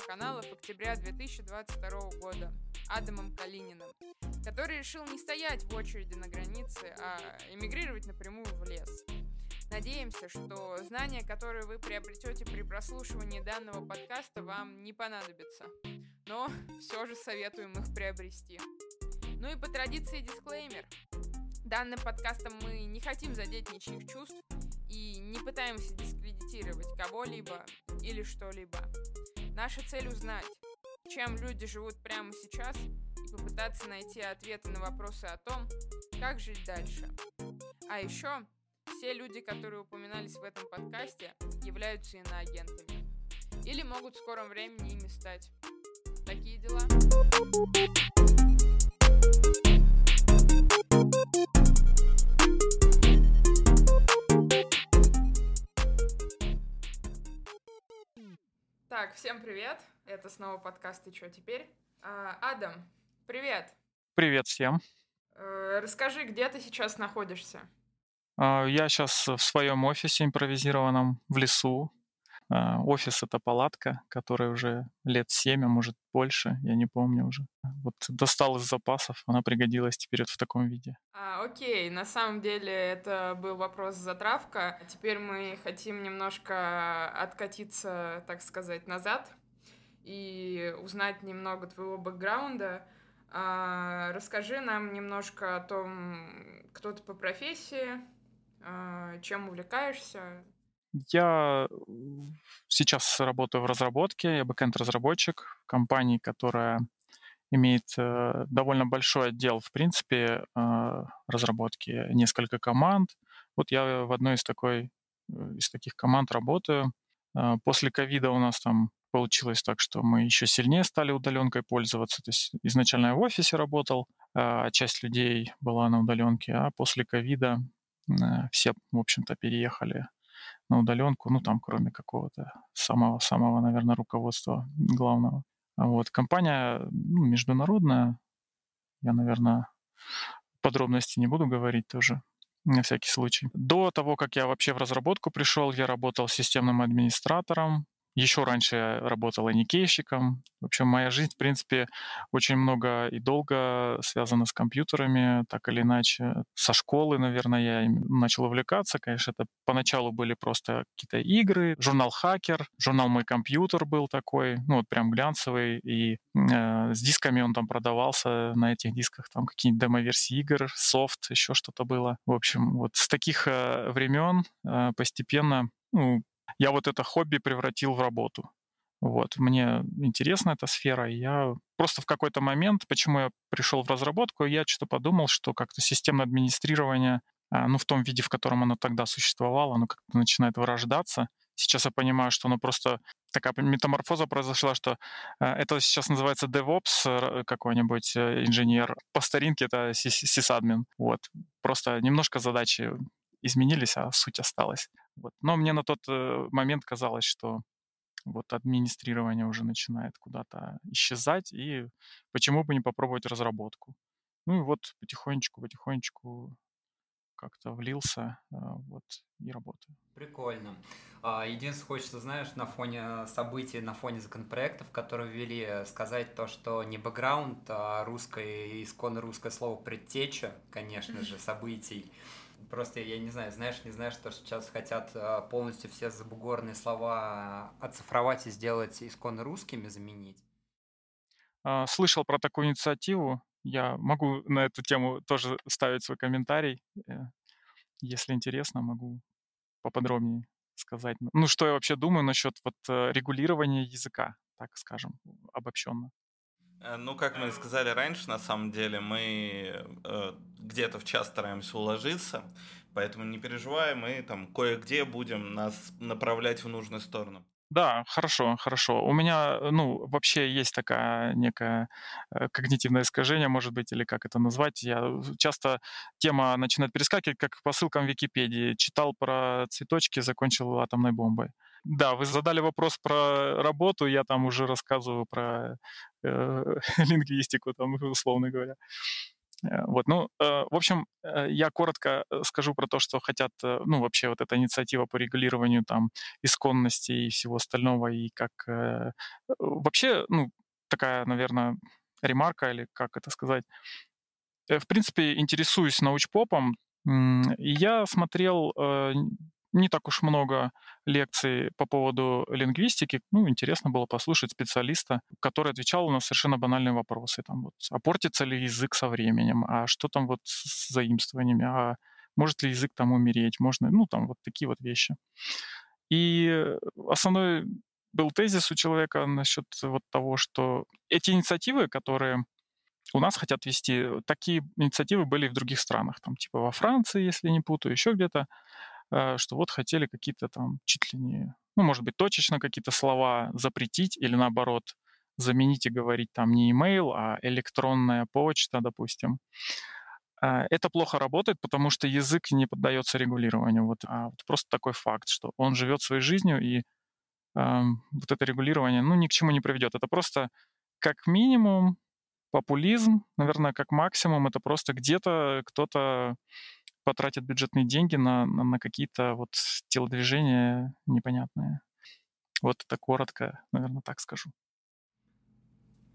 телеграм-каналов октября 2022 года Адамом Калининым, который решил не стоять в очереди на границе, а эмигрировать напрямую в лес. Надеемся, что знания, которые вы приобретете при прослушивании данного подкаста, вам не понадобятся. Но все же советуем их приобрести. Ну и по традиции дисклеймер. Данным подкастом мы не хотим задеть ничьих чувств и не пытаемся дискредитировать кого-либо или что-либо. Наша цель узнать, чем люди живут прямо сейчас и попытаться найти ответы на вопросы о том, как жить дальше. А еще все люди, которые упоминались в этом подкасте, являются иноагентами. Или могут в скором времени ими стать. Такие дела. Так, всем привет. Это снова подкаст «И чё теперь?». А, Адам, привет. Привет всем. Э, расскажи, где ты сейчас находишься? А, я сейчас в своем офисе импровизированном в лесу. А, офис — это палатка, которая уже лет семь, а может больше, я не помню уже. Вот достал из запасов, она пригодилась теперь вот в таком виде. А, окей, на самом деле это был вопрос затравка. Теперь мы хотим немножко откатиться, так сказать, назад и узнать немного твоего бэкграунда. А, расскажи нам немножко о том, кто ты по профессии, а, чем увлекаешься, я сейчас работаю в разработке, я бэкэнд-разработчик в компании, которая имеет э, довольно большой отдел, в принципе, э, разработки, несколько команд. Вот я в одной из, такой, э, из таких команд работаю. Э, после ковида у нас там получилось так, что мы еще сильнее стали удаленкой пользоваться. То есть изначально я в офисе работал, а часть людей была на удаленке, а после ковида э, все, в общем-то, переехали на удаленку, ну там кроме какого-то самого-самого, наверное, руководства главного. А вот компания ну, международная, я, наверное, подробности не буду говорить тоже на всякий случай. До того, как я вообще в разработку пришел, я работал системным администратором еще раньше я работал аникейщиком. В общем, моя жизнь, в принципе, очень много и долго связана с компьютерами, так или иначе. Со школы, наверное, я начал увлекаться. Конечно, это поначалу были просто какие-то игры. Журнал «Хакер», журнал «Мой компьютер» был такой, ну вот прям глянцевый. И э, с дисками он там продавался. На этих дисках там какие-нибудь демо-версии игр, софт, еще что-то было. В общем, вот с таких э, времен э, постепенно ну, я вот это хобби превратил в работу. Вот, мне интересна эта сфера, и я просто в какой-то момент, почему я пришел в разработку, я что-то подумал, что как-то системное администрирование, а, ну, в том виде, в котором оно тогда существовало, оно как-то начинает вырождаться. Сейчас я понимаю, что оно просто такая метаморфоза произошла, что а, это сейчас называется DevOps какой-нибудь э, инженер. По старинке это сисадмин. Вот. Просто немножко задачи изменились, а суть осталась. Вот. Но мне на тот э, момент казалось, что вот администрирование уже начинает куда-то исчезать, и почему бы не попробовать разработку. Ну и вот потихонечку, потихонечку как-то влился, э, вот, и работаю. Прикольно. А, единственное, хочется, знаешь, на фоне событий, на фоне законопроектов, которые ввели, сказать то, что не бэкграунд, а русское, исконно русское слово предтеча, конечно же, событий, Просто я не знаю, знаешь, не знаешь, что сейчас хотят а, полностью все забугорные слова оцифровать и сделать исконно русскими, заменить. А, слышал про такую инициативу. Я могу на эту тему тоже ставить свой комментарий. Э, если интересно, могу поподробнее сказать. Ну, что я вообще думаю насчет вот э, регулирования языка, так скажем, обобщенно. Э, ну, как мы сказали раньше, на самом деле мы э, где-то в час стараемся уложиться, поэтому не переживай, мы там кое-где будем нас направлять в нужную сторону. Да, хорошо, хорошо. У меня, ну, вообще есть такая некая э, когнитивное искажение, может быть, или как это назвать. Я часто тема начинает перескакивать, как по ссылкам в Википедии. Читал про цветочки, закончил атомной бомбой. Да, вы задали вопрос про работу, я там уже рассказываю про э, лингвистику, там, условно говоря. Э, вот, ну, э, в общем, э, я коротко скажу про то, что хотят, ну, вообще вот эта инициатива по регулированию там исконности и всего остального, и как вообще, ну, такая, наверное, ремарка или как это сказать. В принципе, интересуюсь научпопом, и я смотрел не так уж много лекций по поводу лингвистики. Ну, интересно было послушать специалиста, который отвечал на совершенно банальные вопросы. Там вот, а портится ли язык со временем? А что там вот с заимствованиями? А может ли язык там умереть? Можно, ну, там вот такие вот вещи. И основной был тезис у человека насчет вот того, что эти инициативы, которые у нас хотят вести, такие инициативы были и в других странах, там типа во Франции, если не путаю, еще где-то. Э, что вот хотели какие-то там чуть ли не, ну, может быть, точечно какие-то слова запретить или наоборот заменить и говорить там не email, а электронная почта, допустим. Э, это плохо работает, потому что язык не поддается регулированию. Вот, а вот просто такой факт, что он живет своей жизнью, и э, вот это регулирование ну, ни к чему не приведет. Это просто как минимум популизм, наверное, как максимум, это просто где-то кто-то потратят бюджетные деньги на, на, на какие-то вот телодвижения непонятные. Вот это коротко, наверное, так скажу.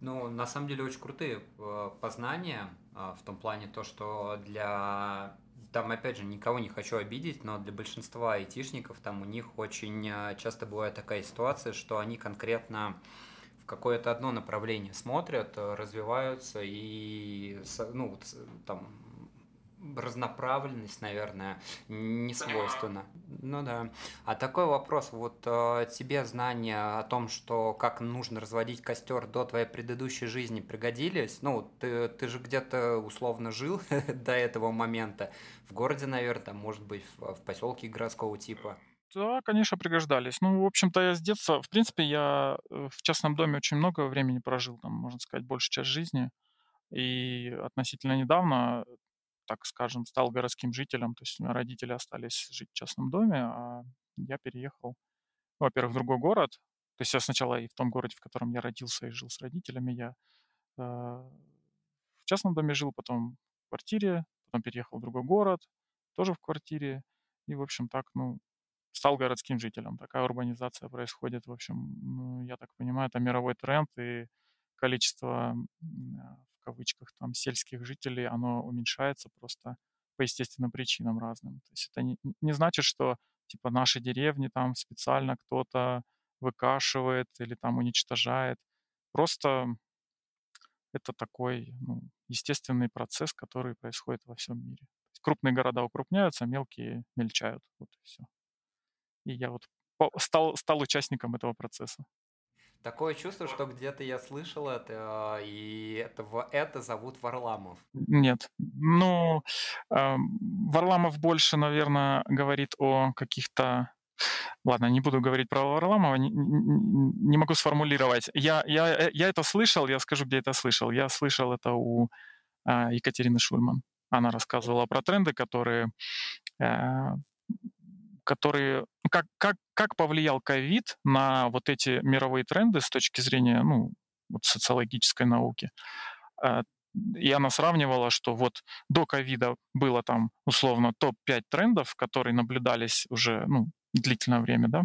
Ну, на самом деле очень крутые э, познания а, в том плане то, что для там, опять же, никого не хочу обидеть, но для большинства айтишников там у них очень э, часто бывает такая ситуация, что они конкретно в какое-то одно направление смотрят, развиваются и ну, там разноправленность, наверное, не свойственна. Ну да. А такой вопрос, вот э, тебе знания о том, что как нужно разводить костер до твоей предыдущей жизни пригодились? Ну, ты, ты же где-то условно жил до этого момента. В городе, наверное, там, может быть, в, в поселке городского типа. Да, конечно, пригождались. Ну, в общем-то, я с детства, в принципе, я э, в частном доме очень много времени прожил, там, можно сказать, большую часть жизни. И относительно недавно так скажем, стал городским жителем. То есть у меня родители остались жить в частном доме, а я переехал, во-первых, в другой город. То есть я сначала и в том городе, в котором я родился и жил с родителями, я э, в частном доме жил, потом в квартире, потом переехал в другой город, тоже в квартире. И, в общем, так, ну, стал городским жителем. Такая урбанизация происходит. В общем, ну, я так понимаю, это мировой тренд, и количество кавычках, там, сельских жителей, оно уменьшается просто по естественным причинам разным. То есть это не, не значит, что типа наши деревни там специально кто-то выкашивает или там уничтожает. Просто это такой ну, естественный процесс, который происходит во всем мире. Крупные города укрупняются, мелкие мельчают. Вот и все. И я вот стал, стал участником этого процесса. Такое чувство, что где-то я слышал это, и этого это зовут Варламов. Нет. Ну, э, Варламов больше, наверное, говорит о каких-то Ладно, не буду говорить про Варламова, не, не могу сформулировать. Я, я, я это слышал, я скажу, где это слышал. Я слышал это у э, Екатерины Шульман. Она рассказывала про тренды, которые э, которые ну, как, как, как повлиял ковид на вот эти мировые тренды с точки зрения ну, вот социологической науки. А, и она сравнивала, что вот до ковида было там условно топ-5 трендов, которые наблюдались уже ну, длительное время, да,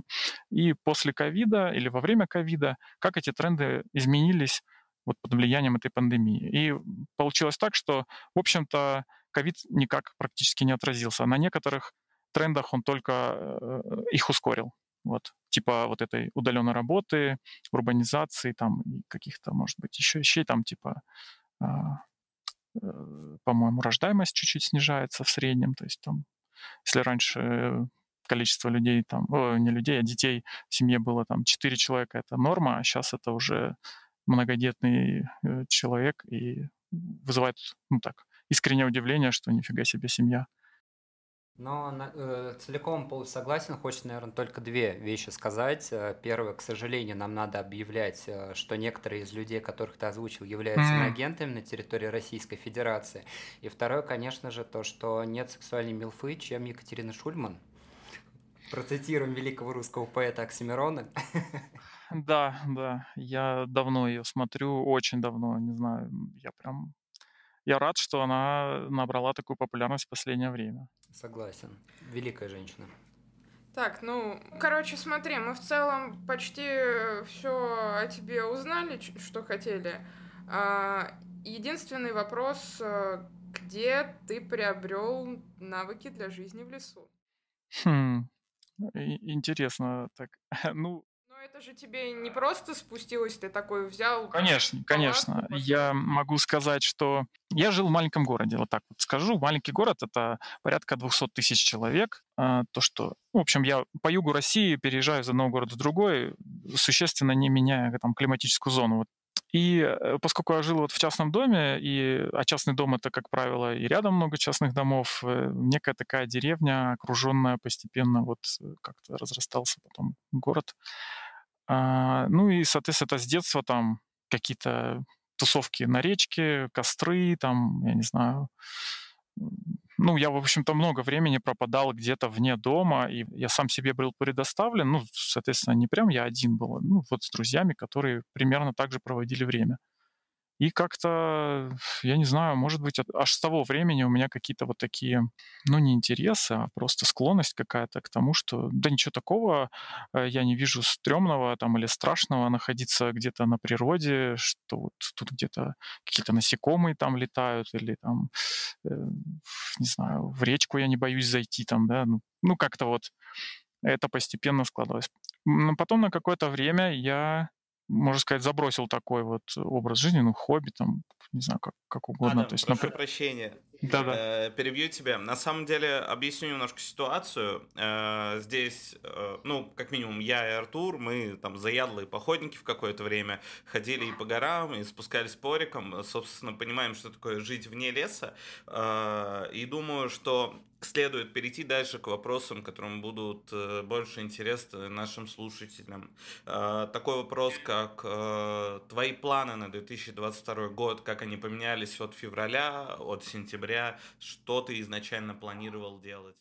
и после ковида или во время ковида, как эти тренды изменились вот под влиянием этой пандемии. И получилось так, что, в общем-то, ковид никак практически не отразился. На некоторых трендах он только э, их ускорил. Вот. Типа вот этой удаленной работы, урбанизации, там, и каких-то, может быть, еще вещей, там, типа, а, э, по-моему, рождаемость чуть-чуть снижается в среднем. То есть там, если раньше количество людей, там, о, не людей, а детей в семье было там 4 человека, это норма, а сейчас это уже многодетный э, человек и вызывает, ну так, искреннее удивление, что нифига себе семья. Но э, целиком полностью согласен. Хочется, наверное, только две вещи сказать. Э, первое, к сожалению, нам надо объявлять, э, что некоторые из людей, которых ты озвучил, являются mm-hmm. агентами на территории Российской Федерации. И второе, конечно же, то, что нет сексуальной милфы, чем Екатерина Шульман. Процитируем великого русского поэта Оксимирона. Да, да. Я давно ее смотрю, очень давно, не знаю. Я прям я рад, что она набрала такую популярность в последнее время. Согласен. Великая женщина. Так, ну, короче, смотри, мы в целом почти все о тебе узнали, что хотели. А, единственный вопрос, э, где ты приобрел навыки для жизни в лесу? Хм, интересно так. Ну, это же тебе не просто спустилось, ты такой взял... Конечно, конечно. Я могу сказать, что я жил в маленьком городе, вот так вот скажу. Маленький город — это порядка 200 тысяч человек. А, то, что... В общем, я по югу России переезжаю из одного города в другой, существенно не меняя там климатическую зону. Вот и э, поскольку я жил вот в частном доме, и, а частный дом это, как правило, и рядом много частных домов, э, некая такая деревня, окруженная постепенно, вот э, как-то разрастался потом город. А, ну и, соответственно, это с детства там какие-то тусовки на речке, костры, там, я не знаю. Ну, я, в общем-то, много времени пропадал где-то вне дома, и я сам себе был предоставлен. Ну, соответственно, не прям я один был, ну, вот с друзьями, которые примерно так же проводили время. И как-то, я не знаю, может быть, аж с того времени у меня какие-то вот такие, ну, не интересы, а просто склонность какая-то к тому, что да ничего такого э, я не вижу стрёмного там или страшного находиться где-то на природе, что вот тут где-то какие-то насекомые там летают или там, э, не знаю, в речку я не боюсь зайти там, да, ну, ну как-то вот это постепенно складывалось. Но потом на какое-то время я можно сказать, забросил такой вот образ жизни, ну, хобби, там, не знаю, как, как угодно. Адам, То есть, прошу например... прощения. Да, да. Э, перебью тебя. На самом деле, объясню немножко ситуацию. Э, здесь, э, ну, как минимум, я и Артур, мы там заядлые походники в какое-то время, ходили и по горам, и спускались по рекам. Собственно, понимаем, что такое жить вне леса. И думаю, что следует перейти дальше к вопросам, которым будут больше интересны нашим слушателям. Такой вопрос, как твои планы на 2022 год, как они поменялись от февраля, от сентября, что ты изначально планировал делать?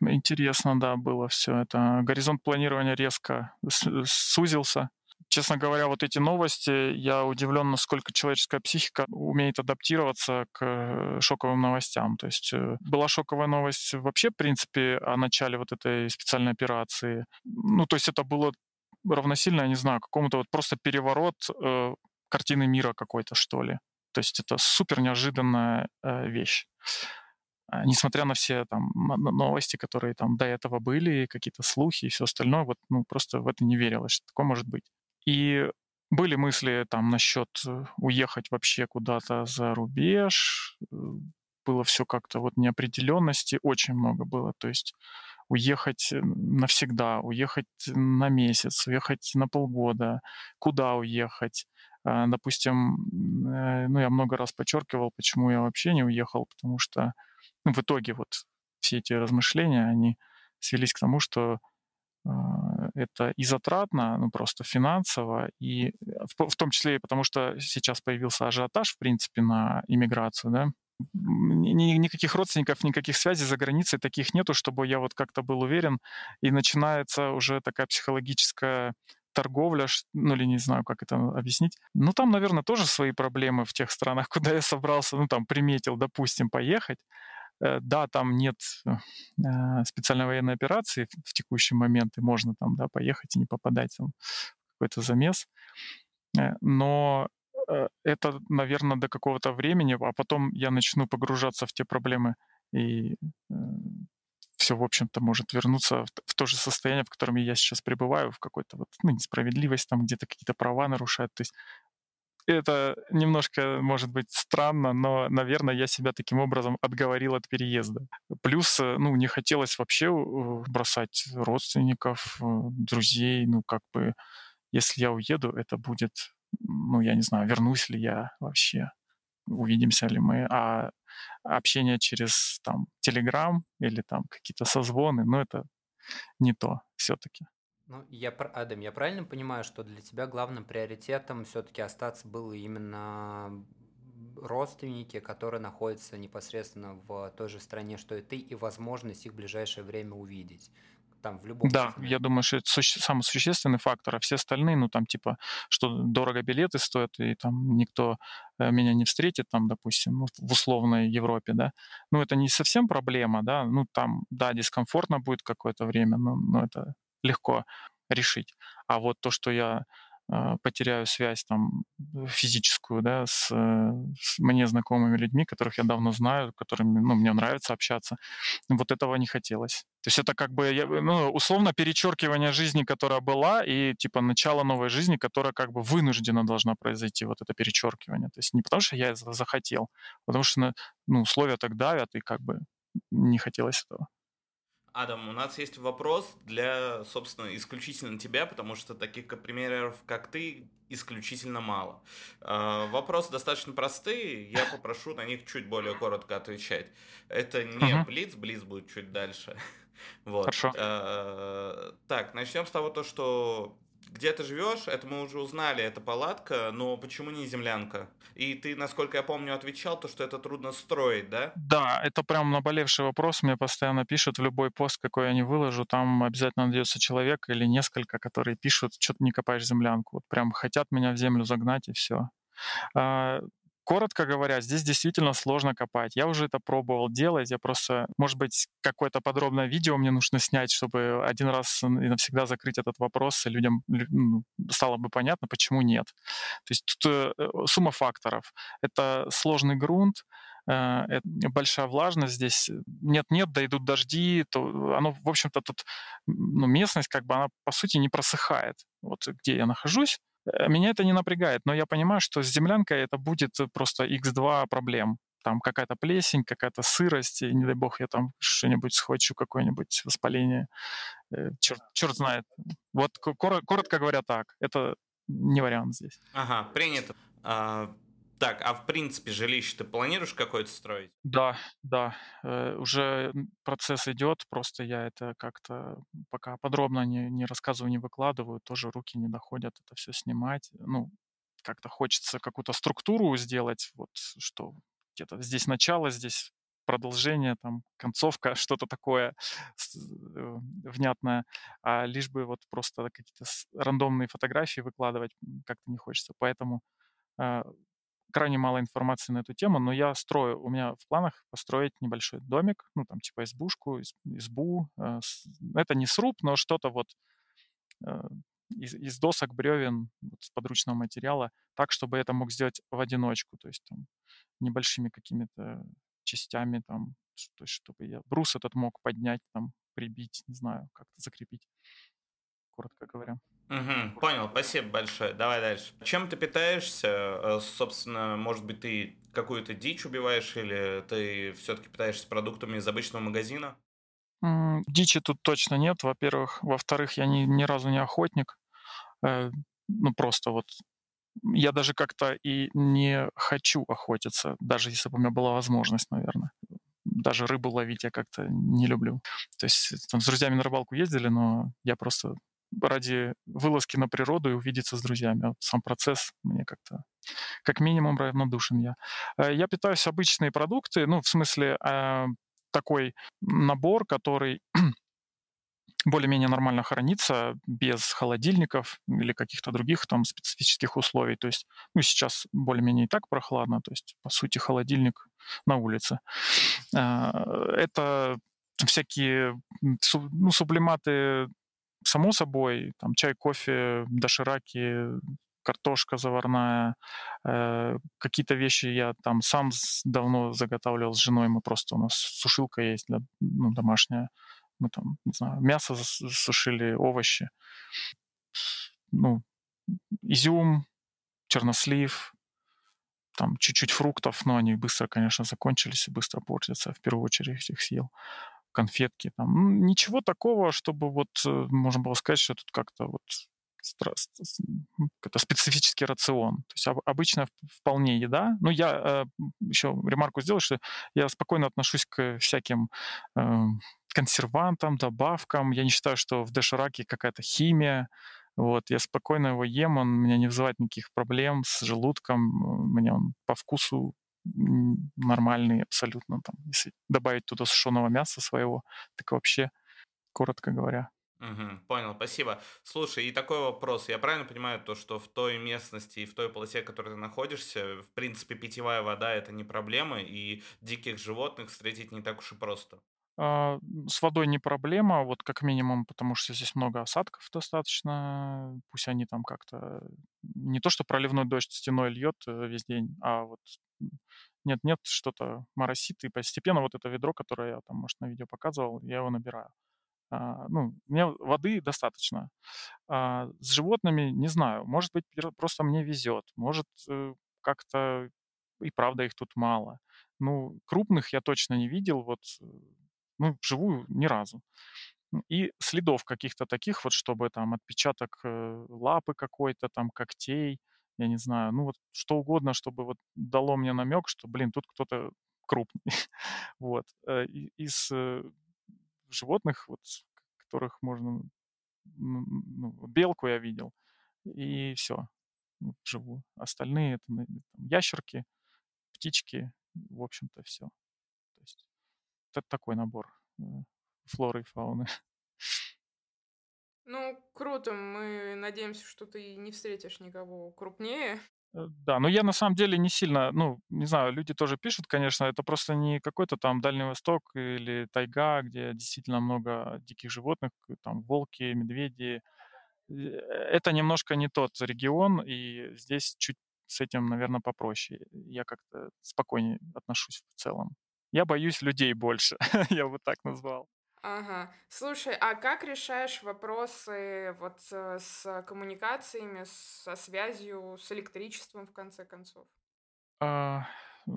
интересно, да, было все это. Горизонт планирования резко сузился. Честно говоря, вот эти новости, я удивлен, насколько человеческая психика умеет адаптироваться к э, шоковым новостям. То есть э, была шоковая новость вообще, в принципе, о начале вот этой специальной операции. Ну, то есть это было равносильно, я не знаю, какому-то вот просто переворот э, картины мира какой-то, что ли. То есть это супер неожиданная э, вещь. А, несмотря на все там новости, которые там до этого были, какие-то слухи и все остальное, вот ну, просто в это не верилось, что такое может быть. И были мысли там насчет э, уехать вообще куда-то за рубеж, э, было все как-то вот неопределенности, очень много было. То есть уехать навсегда, уехать на месяц, уехать на полгода, куда уехать, а, допустим, э, ну, я много раз подчеркивал, почему я вообще не уехал, потому что ну, в итоге вот все эти размышления, они свелись к тому, что а, это и затратно, ну просто финансово, и в, в том числе и потому, что сейчас появился ажиотаж, в принципе, на иммиграцию, да, ни, никаких родственников, никаких связей за границей таких нету, чтобы я вот как-то был уверен, и начинается уже такая психологическая торговля, ну или не знаю, как это объяснить. Ну там, наверное, тоже свои проблемы в тех странах, куда я собрался, ну там приметил, допустим, поехать. Э, да, там нет э, специальной военной операции в текущий момент, и можно там, да, поехать и не попадать там, в какой-то замес. Э, но это, наверное, до какого-то времени, а потом я начну погружаться в те проблемы и все, в общем-то, может вернуться в, то же состояние, в котором я сейчас пребываю, в какой-то вот, ну, несправедливость, там где-то какие-то права нарушают. То есть это немножко, может быть, странно, но, наверное, я себя таким образом отговорил от переезда. Плюс, э, ну, не хотелось вообще бросать родственников, э, друзей, ну, как бы, если я уеду, это будет, ну, я не знаю, вернусь ли я вообще увидимся ли мы, а общение через там Telegram или там какие-то созвоны, ну это не то все-таки. Ну, я, Адам, я правильно понимаю, что для тебя главным приоритетом все-таки остаться было именно родственники, которые находятся непосредственно в той же стране, что и ты, и возможность их в ближайшее время увидеть. там в любом Да, случае. я думаю, что это суще- самый существенный фактор, а все остальные, ну там типа, что дорого билеты стоят, и там никто э, меня не встретит, там, допустим, ну, в условной Европе, да, ну это не совсем проблема, да, ну там, да, дискомфортно будет какое-то время, но, но это легко решить. А вот то, что я э, потеряю связь там физическую, да, с, э, с мне знакомыми людьми, которых я давно знаю, которыми, ну, мне нравится общаться, вот этого не хотелось. То есть это как бы, я, ну, условно перечеркивание жизни, которая была, и типа начало новой жизни, которая как бы вынуждена должна произойти, вот это перечеркивание. То есть не потому, что я это захотел, а потому что ну, условия так давят, и как бы не хотелось этого. Адам, у нас есть вопрос для, собственно, исключительно тебя, потому что таких примеров, как ты, исключительно мало. Э, Вопросы достаточно простые, я попрошу на них чуть более коротко отвечать. Это не Мгм. Блиц, Блиц будет чуть дальше. Вот. Хорошо. Э, Так, начнем с того, то, что где ты живешь, это мы уже узнали, это палатка, но почему не землянка? И ты, насколько я помню, отвечал, то, что это трудно строить, да? Да, это прям наболевший вопрос. Мне постоянно пишут в любой пост, какой я не выложу. Там обязательно найдется человек или несколько, которые пишут, что ты не копаешь землянку. Вот прям хотят меня в землю загнать, и все. Коротко говоря, здесь действительно сложно копать. Я уже это пробовал делать. Я просто, может быть, какое-то подробное видео мне нужно снять, чтобы один раз и навсегда закрыть этот вопрос, и людям лю- ну, стало бы понятно, почему нет. То есть тут э, сумма факторов. Это сложный грунт, э, э, большая влажность здесь. Нет-нет, да идут дожди, то оно, в общем-то, тут ну, местность, как бы, она, по сути, не просыхает. Вот где я нахожусь, Э, меня это не напрягает, но я понимаю, что с землянкой это будет просто x2 проблем. Там какая-то плесень, какая-то сырость, и не дай бог я там что-нибудь схвачу, какое-нибудь воспаление. Э, Черт, черт знает. Вот ко- коро- коротко говоря так, это не вариант здесь. Ага, принято. А, так, а в принципе жилище ты планируешь какое-то строить? Да, да, э, уже процесс идет, просто я это как-то пока подробно не, не рассказываю, не выкладываю, тоже руки не доходят это все снимать. Ну, как-то хочется какую-то структуру сделать, вот что где-то здесь начало, здесь продолжение, там концовка, что-то такое э, внятное, а лишь бы вот просто какие-то рандомные фотографии выкладывать как-то не хочется. Поэтому а, крайне мало информации на эту тему, но я строю, у меня в планах построить небольшой домик, ну, там, типа избушку, из- избу. э, Это не сруб, но что-то вот э, из, из досок, бревен, вот с подручного материала, так, чтобы это мог сделать в одиночку, то есть там небольшими какими-то частями, там, то есть чтобы я брус этот мог поднять, там, прибить, не знаю, как-то закрепить, коротко говоря. Угу, понял, спасибо большое. Давай дальше. Чем ты питаешься? Э, Собственно, может быть, ты какую-то дичь убиваешь или ты все-таки питаешься продуктами из обычного магазина? Дичи тут точно нет, во-первых. Во-вторых, я ни, ни разу не охотник. Э, Ну, просто вот я даже как-то и не хочу охотиться, даже если бы у меня была возможность, наверное. Даже рыбу ловить я как-то не люблю. То есть э, там с друзьями на рыбалку ездили, но я просто ради вылазки на природу и увидеться с друзьями. Вот сам процесс мне как-то, как минимум, равнодушен я. Э, Я питаюсь обычные продукты, ну, в смысле, э, такой набор, который более-менее нормально хранится без холодильников или каких-то других там специфических условий. То есть, ну, сейчас более-менее и так прохладно, то есть, по сути, холодильник на улице. А, Это всякие ну, сублиматы, само собой, там чай, кофе, дошираки, картошка заварная, э, какие-то вещи я там сам давно заготавливал с женой, мы просто, у нас сушилка есть для, ну, домашняя, мы там, не знаю, мясо сушили, овощи, ну, изюм, чернослив, там чуть-чуть фруктов, но они быстро, конечно, закончились и быстро портятся. В первую очередь их съел. Конфетки там. Ничего такого, чтобы вот э, можно было сказать, что тут как-то вот какой-то специфический рацион. То есть об- обычно вполне еда. Ну, я еще ремарку сделал, что я спокойно отношусь к всяким э, консервантам, добавкам. Я не считаю, что в дошираке какая-то химия. Вот, я спокойно его ем, он у меня не вызывает никаких проблем с желудком, э, мне он по вкусу нормальный абсолютно. Там, если добавить туда сушеного мяса своего, так вообще, коротко говоря, Угу, понял, спасибо. Слушай, и такой вопрос. Я правильно понимаю то, что в той местности и в той полосе, в которой ты находишься, в принципе, питьевая вода это не проблема, и диких животных встретить не так уж и просто? А, с водой не проблема, вот как минимум, потому что здесь много осадков достаточно. Пусть они там как-то не то, что проливной дождь стеной льет э, весь день, а вот нет-нет, что-то моросит, и постепенно вот это ведро, которое я там, может, на видео показывал, я его набираю. А, ну, мне воды достаточно. А, с животными не знаю. Может быть, просто мне везет. Может, э, как-то и правда их тут мало. Ну, крупных я точно не видел, вот, э, ну, вживую ни разу. И следов каких-то таких вот, чтобы там отпечаток э, лапы какой-то, там когтей, я не знаю, ну вот что угодно, чтобы вот дало мне намек, что, блин, тут кто-то крупный. вот. Из животных, вот, которых можно... Ну, белку я видел, и все, вот, живу. Остальные это там, ящерки, птички, в общем-то, все. То есть это такой набор э, флоры и фауны. Ну, круто. Мы надеемся, что ты не встретишь никого крупнее. Э, да, но я на самом деле не сильно, ну, не знаю, люди тоже пишут, конечно, это просто не какой-то там Дальний Восток или тайга, где действительно много диких животных, там волки, медведи. Э, это немножко не тот регион, и здесь чуть с этим, наверное, попроще. Я как-то спокойнее отношусь в целом. Я боюсь людей больше, я бы так назвал. Ага. Слушай, а как решаешь вопросы вот э, с коммуникациями, со связью, с электричеством, в конце концов? А,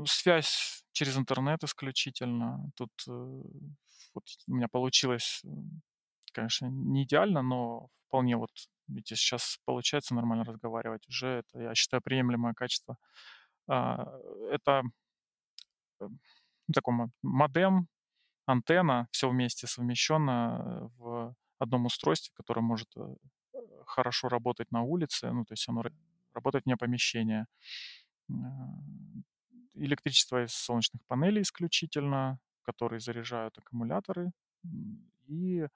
связь через интернет исключительно. Тут э, вот у меня получилось, э, конечно, не идеально, но вполне вот, видите, сейчас получается нормально разговаривать. Уже это, я считаю, приемлемое качество. А, это такой модем антенна, все вместе совмещено э, в одном устройстве, которое может э, хорошо работать на улице, ну, то есть оно работает вне помещения. Электричество из солнечных панелей исключительно, которые заряжают аккумуляторы. И,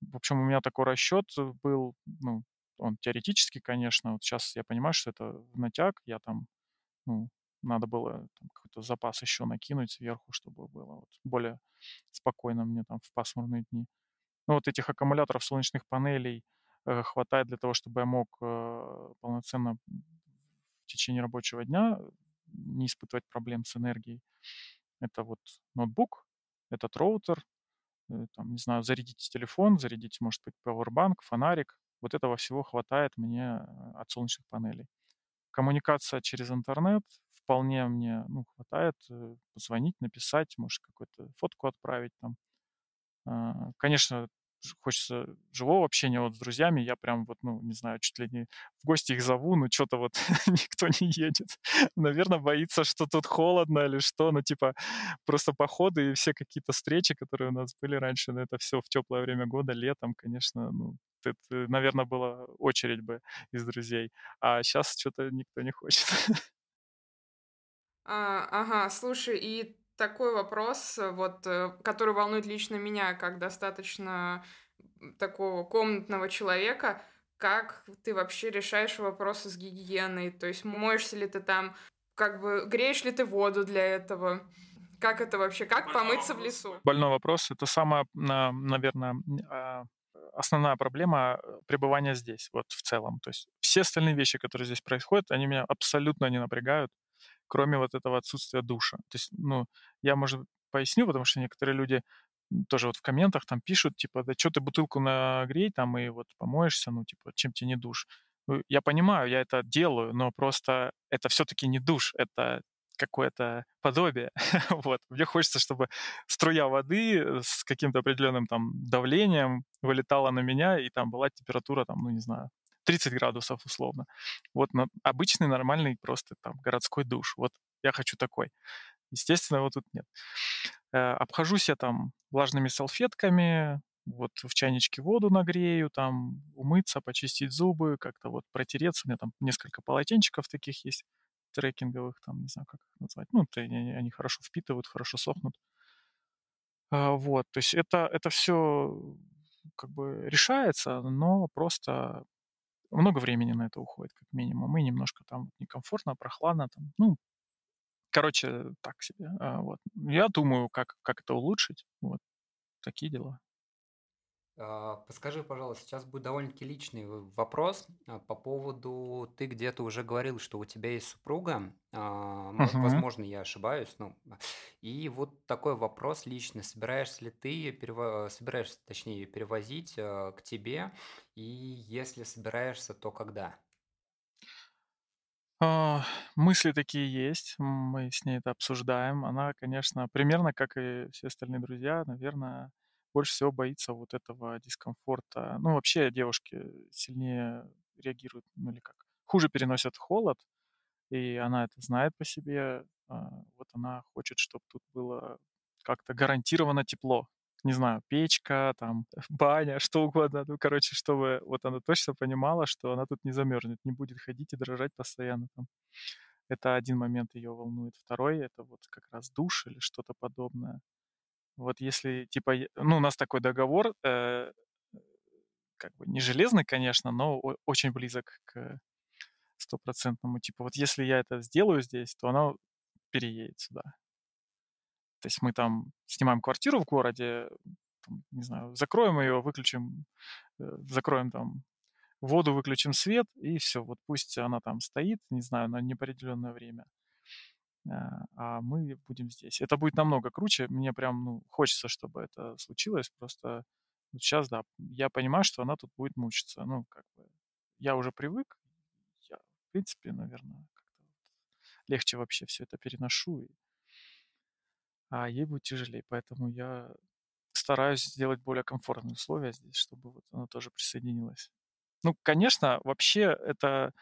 в общем, у меня такой расчет был, ну, он теоретически, конечно, вот сейчас я понимаю, что это в натяг, я там, ну, надо было какой-то запас еще накинуть сверху, чтобы было вот более спокойно мне там в пасмурные дни. Ну, вот этих аккумуляторов солнечных панелей э, хватает для того, чтобы я мог э, полноценно в течение рабочего дня не испытывать проблем с энергией. Это вот ноутбук, этот роутер, э, там, не знаю, зарядить телефон, зарядить, может быть, пауэрбанк, фонарик. Вот этого всего хватает мне э, от солнечных панелей. Коммуникация через интернет вполне мне ну, хватает э, позвонить, написать, может, какую-то фотку отправить там. А, конечно, хочется живого общения вот с друзьями. Я прям вот, ну, не знаю, чуть ли не в гости их зову, но что-то вот никто не едет. Наверное, боится, что тут холодно или что. Ну, типа, просто походы и все какие-то встречи, которые у нас были раньше, но это все в теплое время года, летом, конечно, ну, это, наверное, была очередь бы из друзей. А сейчас что-то никто не хочет. А, ага, слушай, и такой вопрос, э, вот, э, который волнует лично меня, как достаточно такого комнатного человека. Как ты вообще решаешь вопросы с гигиеной? То есть моешься ли ты там, как бы греешь ли ты воду для этого? Как это вообще? Как помыться в лесу? Больной вопрос. Это самая, наверное, а, основная проблема э, пребывания здесь, вот в целом. То есть все остальные вещи, которые здесь происходят, они меня абсолютно не напрягают кроме вот этого отсутствия душа. То есть, ну, я, может, поясню, потому что некоторые люди тоже вот в комментах там пишут, типа, да что ты бутылку нагрей там и вот помоешься, ну, типа, чем тебе не душ? Ну, я понимаю, я это делаю, но просто это все-таки не душ, это какое-то подобие. вот. Мне хочется, чтобы струя воды с каким-то определенным там давлением вылетала на меня, и там была температура, там, ну, не знаю, 30 градусов условно. Вот на, обычный нормальный просто там городской душ. Вот я хочу такой. Естественно, вот тут нет. Э, обхожусь я там влажными салфетками, вот в чайничке воду нагрею, там умыться, почистить зубы, как-то вот протереться. У меня там несколько полотенчиков таких есть, трекинговых, там, не знаю, как их назвать. Ну, они, они хорошо впитывают, хорошо сохнут. А, вот, то есть это, это все как бы решается, но просто много времени на это уходит, как минимум, и немножко там некомфортно, прохладно, там, ну, короче, так себе. А, вот. Я думаю, как, как это улучшить, вот, такие дела. А, подскажи, пожалуйста, сейчас будет довольно-таки личный вопрос а, по поводу, ты где-то уже говорил, что у тебя есть супруга, Мгм. возможно, я ошибаюсь, ну, и вот такой вопрос личный, собираешься ли ты, перево- собираешься, точнее, перевозить к тебе, и если собираешься, то когда? Мысли такие есть, мы с ней это обсуждаем. Она, конечно, примерно как и все остальные друзья, наверное, больше всего боится вот этого дискомфорта. Ну, вообще девушки сильнее реагируют, ну или как, хуже переносят холод, и она это знает по себе. А, вот она хочет, чтобы тут было как-то гарантированно тепло. Не знаю, печка, там, баня, что угодно. Ну, короче, чтобы вот она точно понимала, что она тут не замерзнет, не будет ходить и дрожать постоянно там. Это один момент ее волнует. Второй— это вот как раз душ или что-то подобное. Вот если, типа, ну, у нас такой договор, э, как бы не железный, конечно, но очень близок к стопроцентному. Типа, вот если я это сделаю здесь, то она переедет сюда. То есть мы там снимаем квартиру в городе, там, не знаю, закроем ее, выключим, э, закроем там воду, выключим свет, и все. Вот пусть она там стоит, не знаю, на неопределенное время. А, а мы будем здесь. Это будет намного круче. Мне прям ну, хочется, чтобы это случилось. Просто вот сейчас, да, я понимаю, что она тут будет мучиться. Ну, как бы, я уже привык. Я, в принципе, наверное, как-то легче вообще все это переношу. И... А ей будет тяжелее. Поэтому я стараюсь сделать более комфортные условия здесь, чтобы вот она тоже присоединилась. Ну, конечно, вообще это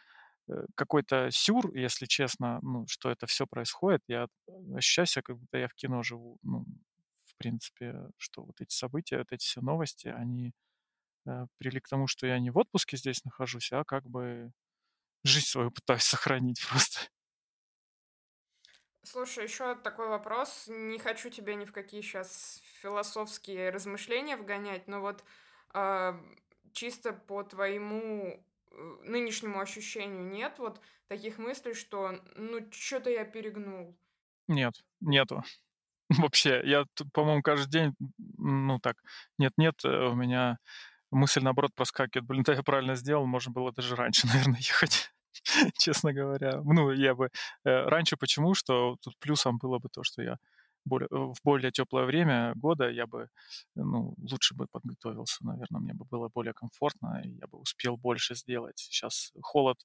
какой-то сюр, если честно, ну, что это все происходит. Я ощущаю себя, как будто я в кино живу. Ну, в принципе, что вот эти события, вот эти все новости, они э, привели к тому, что я не в отпуске здесь нахожусь, а как бы жизнь свою пытаюсь сохранить просто. Слушай, еще такой вопрос. Не хочу тебя ни в какие сейчас философские размышления вгонять, но вот э, чисто по твоему Э, нынешнему ощущению нет вот таких мыслей, что ну что-то я перегнул? Нет, нету. Вообще, я по-моему, каждый день, ну так, нет-нет, э, у меня мысль, наоборот, проскакивает. Блин, да я правильно сделал, можно было даже раньше, наверное, ехать, честно говоря. Ну, я бы... Э, раньше почему? Что тут плюсом было бы то, что я более, э, в более теплое время года я бы ну, лучше бы подготовился, наверное, мне бы было более комфортно, и я бы успел больше сделать. Сейчас холод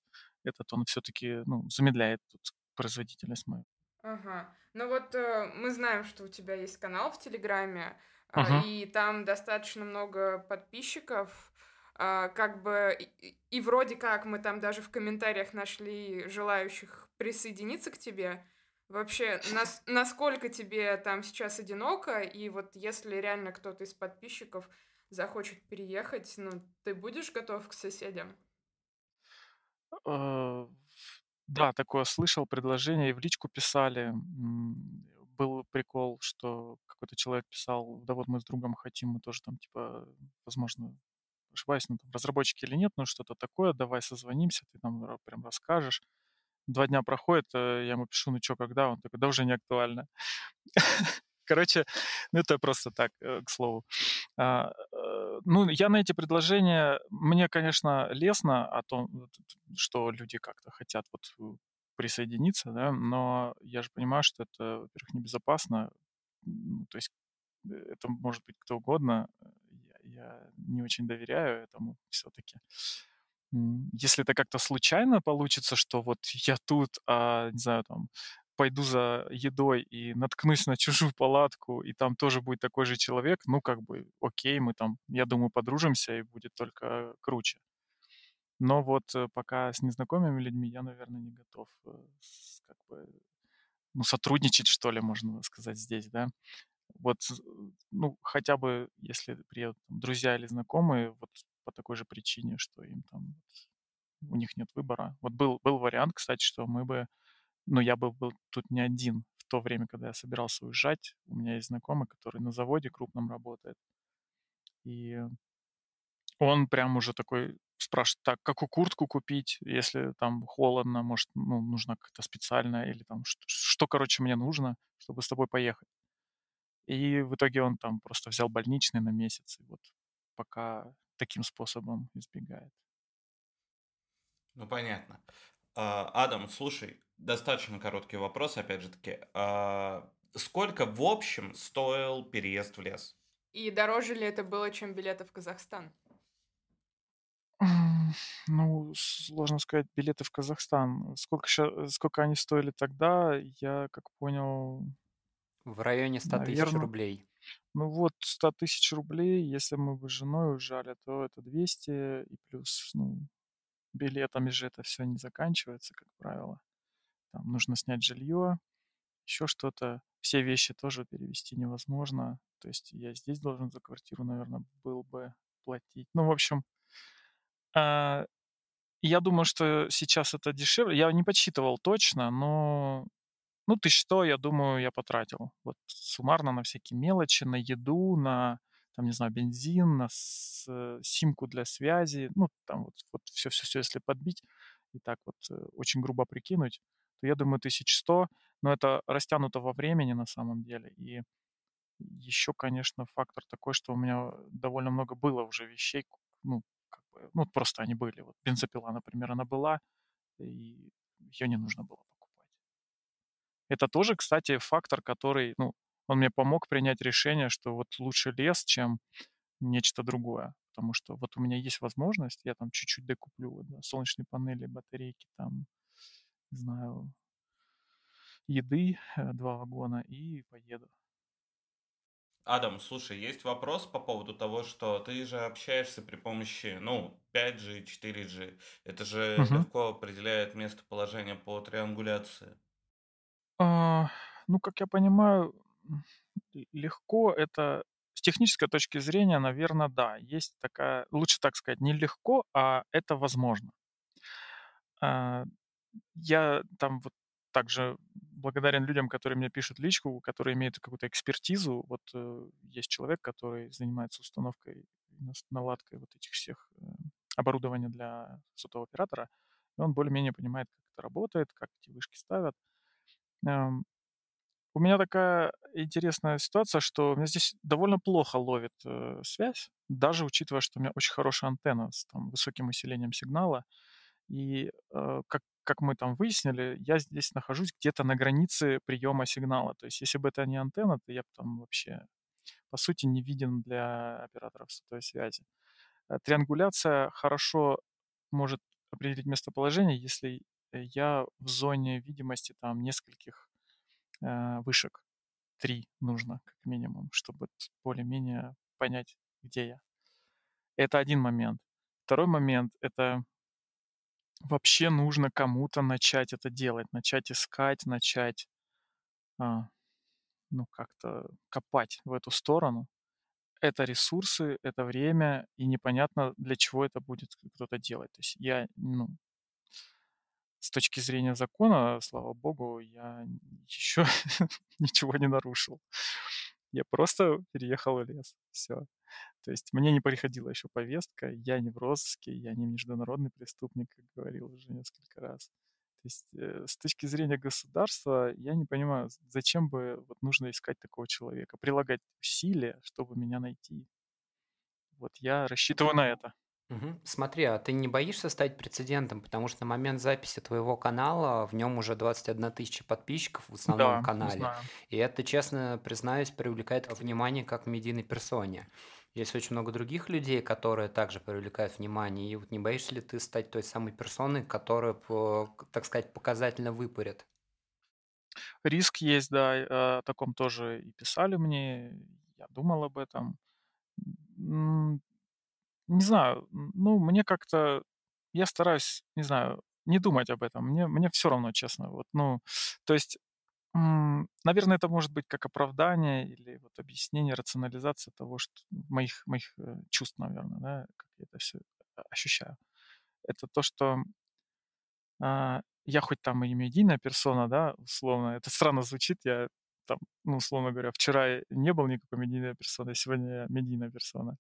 этот, он все-таки ну, замедляет тут производительность мою. Ага. Ну вот э, мы знаем, что у тебя есть канал в Телеграме, э, и там достаточно много подписчиков. Э, как бы и, и вроде как мы там даже в комментариях нашли желающих присоединиться к тебе. Вообще, нас, насколько тебе там сейчас одиноко, и вот если реально кто-то из подписчиков захочет переехать, ну, ты будешь готов к соседям? Э, да, такое слышал, предложение и в личку писали. Был прикол, что какой-то человек писал, да вот мы с другом хотим, мы тоже там, типа, возможно, ошибаюсь, ну, там, разработчики или нет, но что-то такое, давай созвонимся, ты нам прям расскажешь. Два дня проходит, э, я ему пишу, ну что, когда? Он такой, да уже не актуально. Короче, ну это просто так, э, к слову. А, э, ну, я на эти предложения, мне, конечно, лестно о том, что люди как-то хотят вот присоединиться, да, но я же понимаю, что это, во-первых, небезопасно, то есть это может быть кто угодно, я, я не очень доверяю этому все-таки. Если это как-то случайно получится, что вот я тут, а, не знаю, там, пойду за едой и наткнусь на чужую палатку, и там тоже будет такой же человек, ну, как бы, окей, мы там, я думаю, подружимся, и будет только круче. Но вот э, пока с незнакомыми людьми я, наверное, не готов э, как бы, ну, сотрудничать, что ли, можно сказать, здесь, да. Вот, ну, хотя бы, если приедут друзья или знакомые, вот по такой же причине, что им там у них нет выбора. Вот был, был вариант, кстати, что мы бы, ну, я бы был тут не один в то время, когда я собирался уезжать. У меня есть знакомый, который на заводе крупном работает. И он прям уже такой спрашивает, так, какую куртку купить, если там холодно, может, ну, нужно как-то специально, или там, что, что, короче, мне нужно, чтобы с тобой поехать. И в итоге он там просто взял больничный на месяц, и вот пока таким способом избегает. Ну, понятно. А, Адам, слушай, достаточно короткий вопрос, опять же таки. А, сколько в общем стоил переезд в лес? И дороже ли это было, чем билеты в Казахстан? Ну, сложно сказать, билеты в Казахстан. Сколько, сколько они стоили тогда, я, как понял, В районе 100 тысяч наверное, рублей. Ну вот 100 тысяч рублей, если мы бы с женой уезжали, то это 200 и плюс, ну, билетами же это все не заканчивается, как правило. Там нужно снять жилье, еще что-то. Все вещи тоже перевести невозможно. То есть я здесь должен за квартиру, наверное, был бы платить. Ну, в общем, а, я думаю, что сейчас это дешевле. Я не подсчитывал точно, но ну, тысяч сто, я думаю, я потратил. Вот суммарно на всякие мелочи, на еду, на, там, не знаю, бензин, на с, э, симку для связи. Ну, там вот, вот все-все-все, если подбить и так вот э, очень грубо прикинуть, то я думаю, тысяч сто. Но это растянуто во времени на самом деле. И еще, конечно, фактор такой, что у меня довольно много было уже вещей, ну, как бы, ну, просто они были. Вот бензопила, например, она была, и ее не нужно было. Это тоже, кстати, фактор, который, ну, он мне помог принять решение, что вот лучше лес, чем нечто другое. Потому что вот у меня есть возможность, я там чуть-чуть докуплю вот, да, солнечные панели, батарейки, там, не знаю, еды, э, два вагона и поеду. Адам, слушай, есть вопрос по поводу того, что ты же общаешься при помощи, ну, 5G, 4G. Это же Мгм. легко определяет местоположение по триангуляции. А, ну, как я понимаю, легко это с технической точки зрения, наверное, да. Есть такая, лучше так сказать, не легко, а это возможно. А, я там вот также благодарен людям, которые мне пишут личку, которые имеют какую-то экспертизу. Вот э, есть человек, который занимается установкой, наладкой вот этих всех э, оборудования для сотового оператора. И он более-менее понимает, как это работает, как эти вышки ставят. У меня такая интересная ситуация, что меня здесь довольно плохо ловит э, связь, даже учитывая, что у меня очень хорошая антенна с там, высоким усилением сигнала. И э, как, как мы там выяснили, я здесь нахожусь где-то на границе приема сигнала. То есть если бы это не антенна, то я бы там вообще, по сути, не виден для операторов сотовой связи. Э, Триангуляция хорошо может определить местоположение, если я в зоне видимости там нескольких э, вышек. Три нужно, как минимум, чтобы более-менее понять, где я. Это один момент. Второй момент– это вообще нужно кому-то начать это делать, начать искать, начать, а, ну, как-то копать в эту сторону. Это ресурсы, это время, и непонятно, для чего это будет кто-то делать. То есть я, ну, с точки зрения закона, слава богу, я еще ничего не нарушил. Я просто переехал в лес. Все. То есть мне не приходила еще повестка, я не в розыске, я не международный преступник, как говорил уже несколько раз. То есть э, с точки зрения государства я не понимаю, зачем бы вот нужно искать такого человека, прилагать усилия, чтобы меня найти. Вот я рассчитываю на это. Мгм. Смотри, а ты не боишься стать прецедентом, потому что на момент записи твоего канала в нем уже 21 тысяча подписчиков в основном Да, канале. знаю. И это, честно признаюсь, привлекает внимание как медийной персоне. Есть очень много других людей, которые также привлекают внимание. И вот не боишься ли ты стать той самой персоной, которая, по- так сказать, показательно выпарит? Риск есть, да, э, о таком тоже и писали мне, я думал об этом. М, Не знаю, ну, мне как-то, я стараюсь, не знаю, не думать об этом. Мне, мне все равно, честно. Вот, ну, то есть, наверное, это может быть как оправдание или вот объяснение, рационализация того, что моих, моих э, чувств, наверное, да, как я это все ощущаю. Это то, что а, я хоть там и медийная персона, да, условно, это странно звучит, я там, ну, условно говоря, вчера не был никакой медийной персоной, сегодня я медийная персона.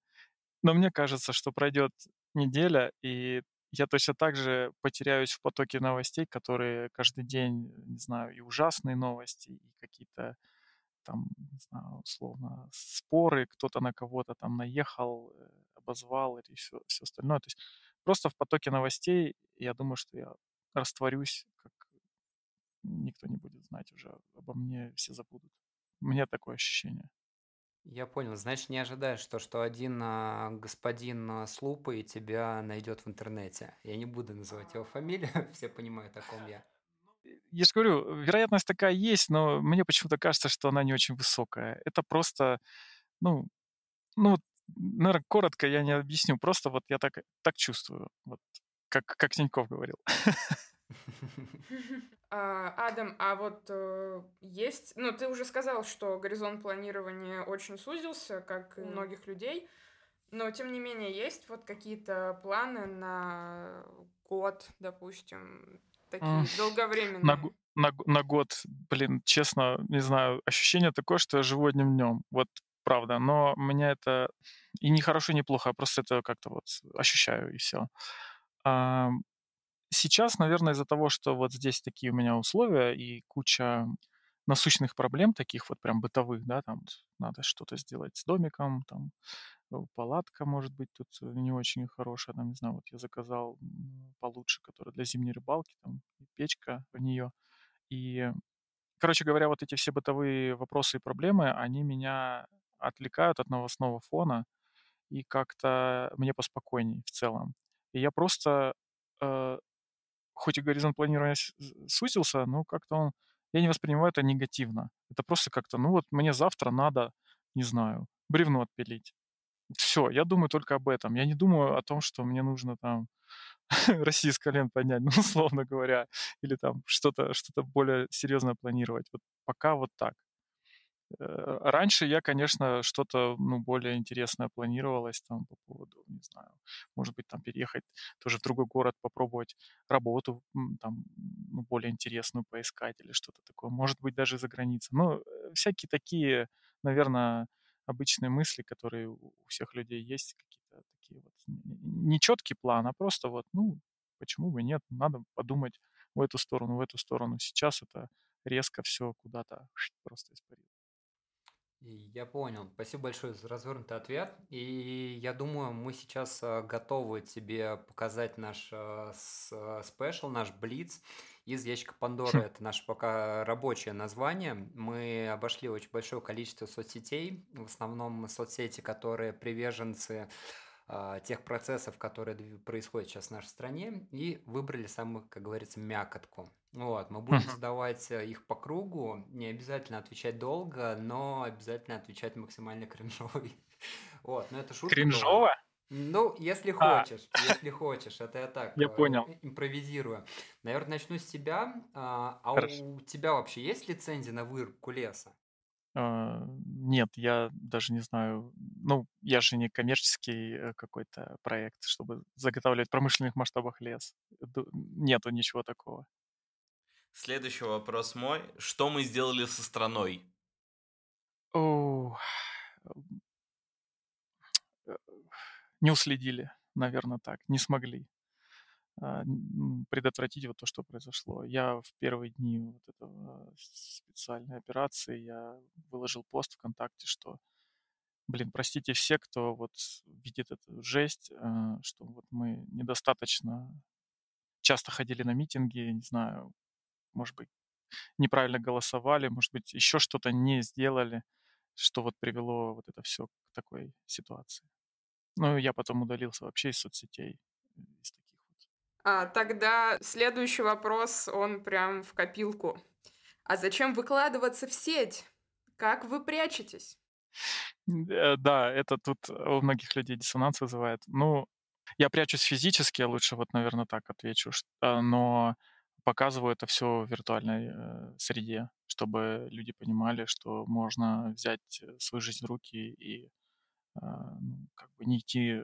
Но мне кажется, что пройдет неделя, и я точно так же потеряюсь в потоке новостей, которые каждый день, не знаю, и ужасные новости, и какие-то там, не знаю, условно, споры, кто-то на кого-то там наехал, э, обозвал или все, все остальное. То есть просто в потоке новостей я думаю, что я растворюсь, как никто не будет знать уже обо мне, все забудут. У меня такое ощущение. Я понял. Значит, не ожидаешь то, что один а, господин а, с лупой тебя найдет в интернете. Я не буду называть его фамилию, все понимают, о ком я. Я же говорю, вероятность такая есть, но мне почему-то кажется, что она не очень высокая. Это просто, ну, ну, наверное, коротко я не объясню, просто вот я так, так чувствую, вот как, как Тиньков говорил. А, Адам, а вот э, есть, ну, ты уже сказал, что горизонт планирования очень сузился, как и многих людей, но тем не менее есть вот какие-то планы на год, допустим, такие долговременные. На, на, на год, блин, честно, не знаю, ощущение такое, что я живу одним днем, вот правда, но меня это и не хорошо, и не плохо, я просто это как-то вот ощущаю и все сейчас, наверное, из-за того, что вот здесь такие у меня условия и куча насущных проблем, таких вот прям бытовых, да, там надо что-то сделать с домиком, там э, палатка, может быть, тут не очень хорошая, там, не знаю, вот я заказал получше, которая для зимней рыбалки, там, печка в нее. И, короче говоря, вот эти все бытовые вопросы и проблемы, они меня отвлекают от новостного фона, и как-то мне поспокойней в целом. И я просто э, хоть и горизонт планирования сузился, но как-то он, я не воспринимаю это негативно. Это просто как-то, ну вот мне завтра надо, не знаю, бревно отпилить. Все, я думаю только об этом. Я не думаю о том, что мне нужно там Россию с колен поднять, ну, условно говоря, или там что-то что более серьезное планировать. Вот пока вот так. Э, раньше я, конечно, что-то ну, более интересное планировалось там по поводу, не знаю, может быть, там переехать тоже в другой город, попробовать работу там ну, более интересную поискать или что-то такое. Может быть, даже за границей. Ну, э, всякие такие, наверное, обычные мысли, которые у всех людей есть, какие-то такие вот нечеткий план, а просто вот, ну, почему бы нет, надо подумать в эту сторону, в эту сторону. Сейчас это резко все куда-то просто испарилось. Я понял. Спасибо большое за развернутый ответ. И я думаю, мы сейчас э, готовы тебе показать наш э, э, спешл, наш блиц из ящика Пандоры. Это наше пока рабочее название. Мы обошли очень большое количество соцсетей, в основном соцсети, которые приверженцы тех процессов, которые происходят сейчас в нашей стране, и выбрали самую, как говорится, мякотку. Вот, мы будем задавать э, их по кругу, не обязательно отвечать долго, но обязательно отвечать максимально кринжовый. Вот, но это шутка. Кринжово? Ну, если а. хочешь, а. если хочешь, это я так я понял. импровизирую. Наверное, начну с тебя. А, а у тебя вообще есть лицензия на вырубку леса? А, нет, я даже не знаю. Ну, я же не коммерческий э, какой-то проект, чтобы заготавливать в промышленных масштабах лес. Нету ничего такого. Следующий вопрос мой. Что мы сделали со страной? Э, не уследили, наверное, так. Не смогли. А, предотвратить вот то, что произошло. Я в первые дни вот этого специальной операции я выложил пост ВКонтакте, что, блин, простите все, кто вот видит эту жесть, а, что вот мы недостаточно часто ходили на митинги, не знаю, может быть, неправильно голосовали, может быть, еще что-то не сделали, что вот привело вот это все к такой ситуации. Ну, я потом удалился вообще из соцсетей, из а, тогда следующий вопрос, он прям в копилку. А зачем выкладываться в сеть? Как вы прячетесь? Э, да, это тут у многих людей диссонанс вызывает. Ну, я прячусь физически, лучше вот, наверное, так отвечу, но показываю это все в виртуальной э, среде, чтобы люди понимали, что можно взять свою жизнь в руки и ну, как бы не идти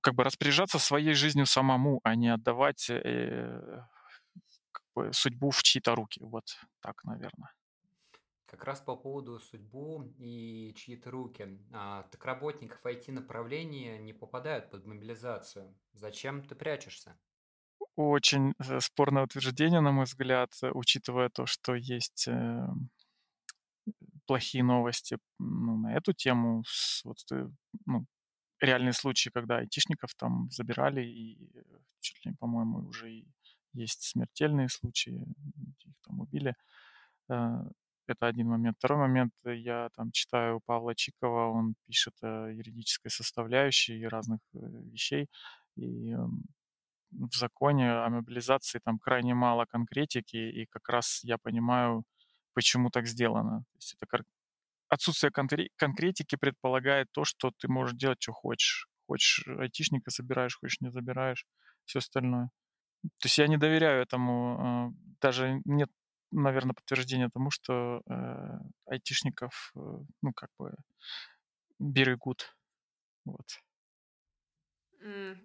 как бы распоряжаться своей жизнью самому, а не отдавать э, как бы судьбу в чьи-то руки. Вот так, наверное. Как раз по поводу судьбу и чьи-то руки. А, так работников IT-направления не попадают под мобилизацию. Зачем ты прячешься? Очень э, спорное утверждение, на мой взгляд, э, учитывая то, что есть э, плохие новости ну, на эту тему. Вот, ну, реальные случаи, когда айтишников там забирали, и чуть ли, по-моему, уже и есть смертельные случаи, их там убили. Это один момент. Второй момент, я там читаю Павла Чикова, он пишет о юридической составляющей разных вещей, и в законе о мобилизации там крайне мало конкретики, и как раз я понимаю, почему так сделано. То есть это отсутствие конкретики предполагает то, что ты можешь делать, что хочешь. Хочешь айтишника собираешь, хочешь не забираешь, все остальное. То есть я не доверяю этому, а, даже нет, наверное, подтверждения тому, что э, айтишников, э, ну, как бы, берегут. Вот.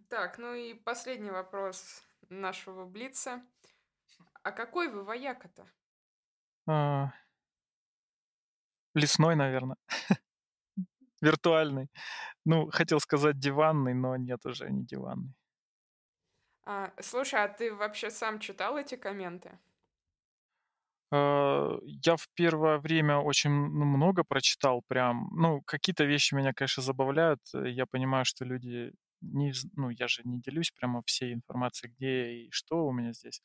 Так, ну и последний вопрос нашего Блица. А какой вы вояка-то? А, лесной, наверное. Виртуальный. Ну, хотел сказать диванный, но нет, уже не диванный. А, слушай, а ты вообще сам читал эти комменты? А, я в первое время очень ну, много прочитал прям. Ну, какие-то вещи меня, конечно, забавляют. Я понимаю, что люди не, ну, я же не делюсь прямо всей информацией, где и что у меня здесь.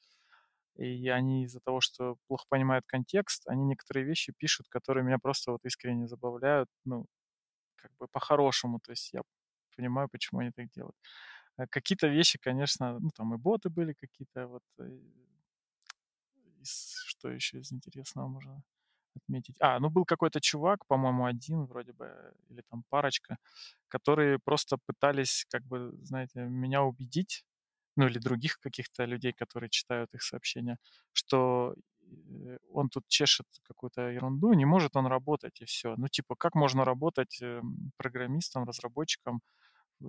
И они из-за того, что плохо понимают контекст, они некоторые вещи пишут, которые меня просто вот искренне забавляют, ну, как бы по-хорошему. То есть я понимаю, почему они так делают. А какие-то вещи, конечно, ну, там и боты были какие-то, вот, э, из, что еще из интересного можно отметить. А, ну был какой-то чувак, по-моему, один вроде бы, или там парочка, которые просто пытались, как бы, знаете, меня убедить, ну или других каких-то людей, которые читают их сообщения, что э, он тут чешет какую-то ерунду, не может он работать, и все. Ну, типа, как можно работать эм, программистом, разработчиком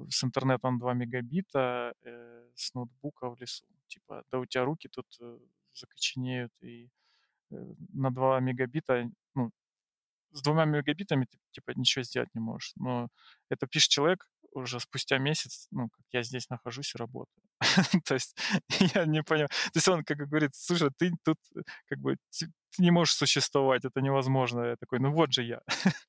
с интернетом 2 мегабита, э, с ноутбука в лесу? Типа, да у тебя руки тут э, закоченеют, и э, на 2 мегабита, ну, с двумя мегабитами ты, типа, ничего сделать не можешь. Но это пишет человек уже спустя месяц, ну, как я здесь нахожусь и работаю. То есть я не понял. То есть он как говорит, слушай, ты тут как бы ты не можешь существовать, это невозможно. Я такой, ну вот же я.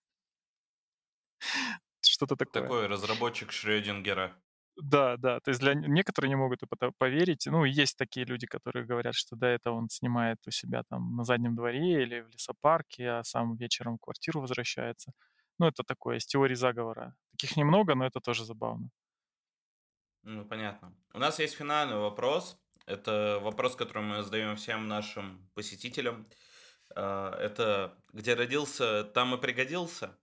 Что-то такое. Такой разработчик Шрёдингера. Да, да. То есть для некоторые не могут поверить. Ну, есть такие люди, которые говорят, что да, это он снимает у себя там на заднем дворе или в лесопарке, а сам вечером в квартиру возвращается. Ну, это такое, из теории заговора. Таких немного, но это тоже забавно. Ну, понятно. У нас есть финальный вопрос. Это вопрос, который мы задаем всем нашим посетителям. А, это где родился, там и пригодился?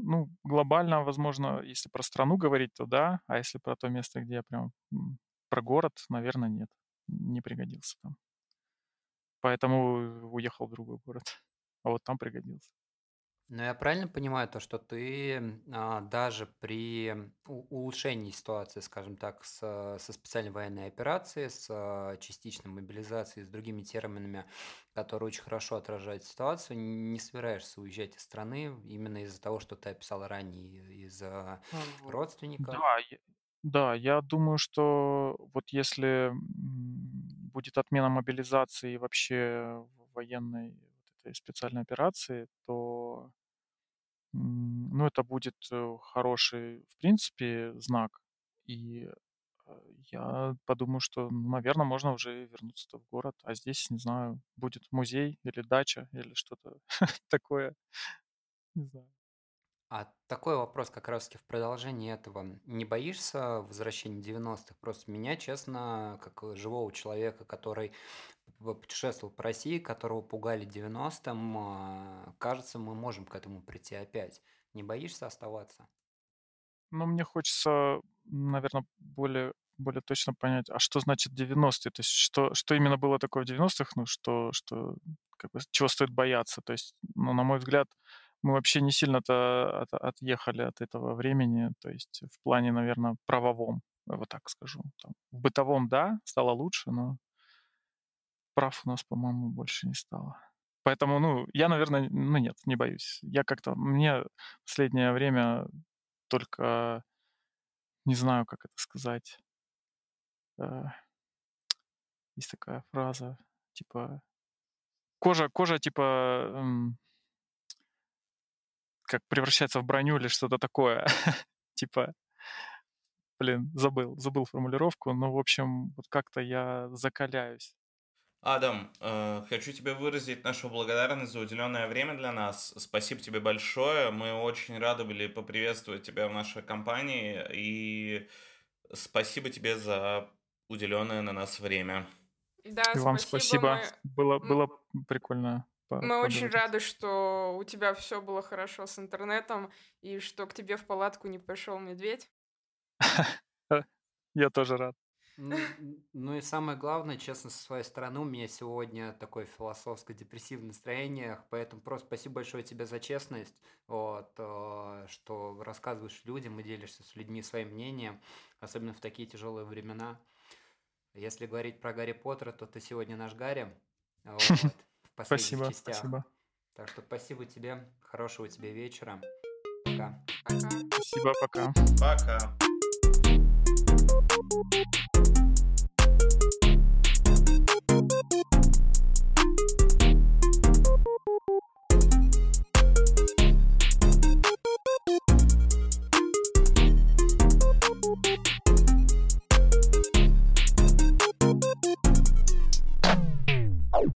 Ну, глобально, возможно, если про страну говорить, то да, а если про то место, где я прям про город, наверное, нет, не пригодился там. Поэтому уехал в другой город, а вот там пригодился. Но я правильно понимаю то, что ты а, даже при улучшении ситуации, скажем так, с, со специальной военной операцией, с а, частичной мобилизацией, с другими терминами, которые очень хорошо отражают ситуацию, не собираешься уезжать из страны именно из-за того, что ты описал ранее, из-за родственников? Да, да, я думаю, что вот если будет отмена мобилизации и вообще военной вот этой специальной операции, то ну, это будет э, хороший, в принципе, знак. И э, я подумаю, что, ну, наверное, можно уже вернуться в город. А здесь, не знаю, будет музей или дача или что-то такое. Не знаю. А такой вопрос как раз-таки в продолжении этого. Не боишься возвращения 90-х? Просто меня, честно, как живого человека, который путешествовал по России, которого пугали 90-м, а, кажется, мы можем к этому прийти опять. Не боишься оставаться? Ну, мне хочется, наверное, более, более точно понять, а что значит 90-е? То есть что, что именно было такое в 90-х, ну, что, что как бы, чего стоит бояться? То есть, ну, на мой взгляд, мы вообще не сильно-то от, отъехали от этого времени, то есть в плане, наверное, правовом, вот так скажу. Там, в бытовом, да, стало лучше, но прав у нас, по-моему, больше не стало. Поэтому, ну, я, наверное, ну нет, не боюсь. Я как-то, мне в последнее время только, не знаю, как это сказать. Э, есть такая фраза, типа, кожа, кожа, типа, эм, как превращается в броню или что-то такое. типа, блин, забыл, забыл формулировку, но, в общем, вот как-то я закаляюсь. Адам, э, хочу тебе выразить нашу благодарность за уделенное время для нас. Спасибо тебе большое. Мы очень рады были поприветствовать тебя в нашей компании. И спасибо тебе за уделенное на нас время. Да, И вам спасибо. Мы, Было, было прикольно. мы очень рады, что у тебя все было хорошо с интернетом и что к тебе в палатку не пришел медведь. Я тоже рад. Ну, ну и самое главное, честно, со своей стороны, у меня сегодня такое философско-депрессивное настроение, поэтому просто спасибо большое тебе за честность, вот, э, что рассказываешь людям и делишься с людьми своим мнением, особенно в такие тяжелые времена. Если говорить про Гарри Поттера, то ты сегодня наш Гарри, вот, в спасибо, частях. Спасибо. Так что спасибо тебе, хорошего тебе вечера. Пока. Пока. Спасибо, пока. Пока. Thank you.